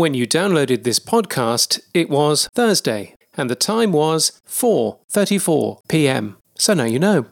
When you downloaded this podcast, it was Thursday, and the time was 4:34 p.m. So now you know.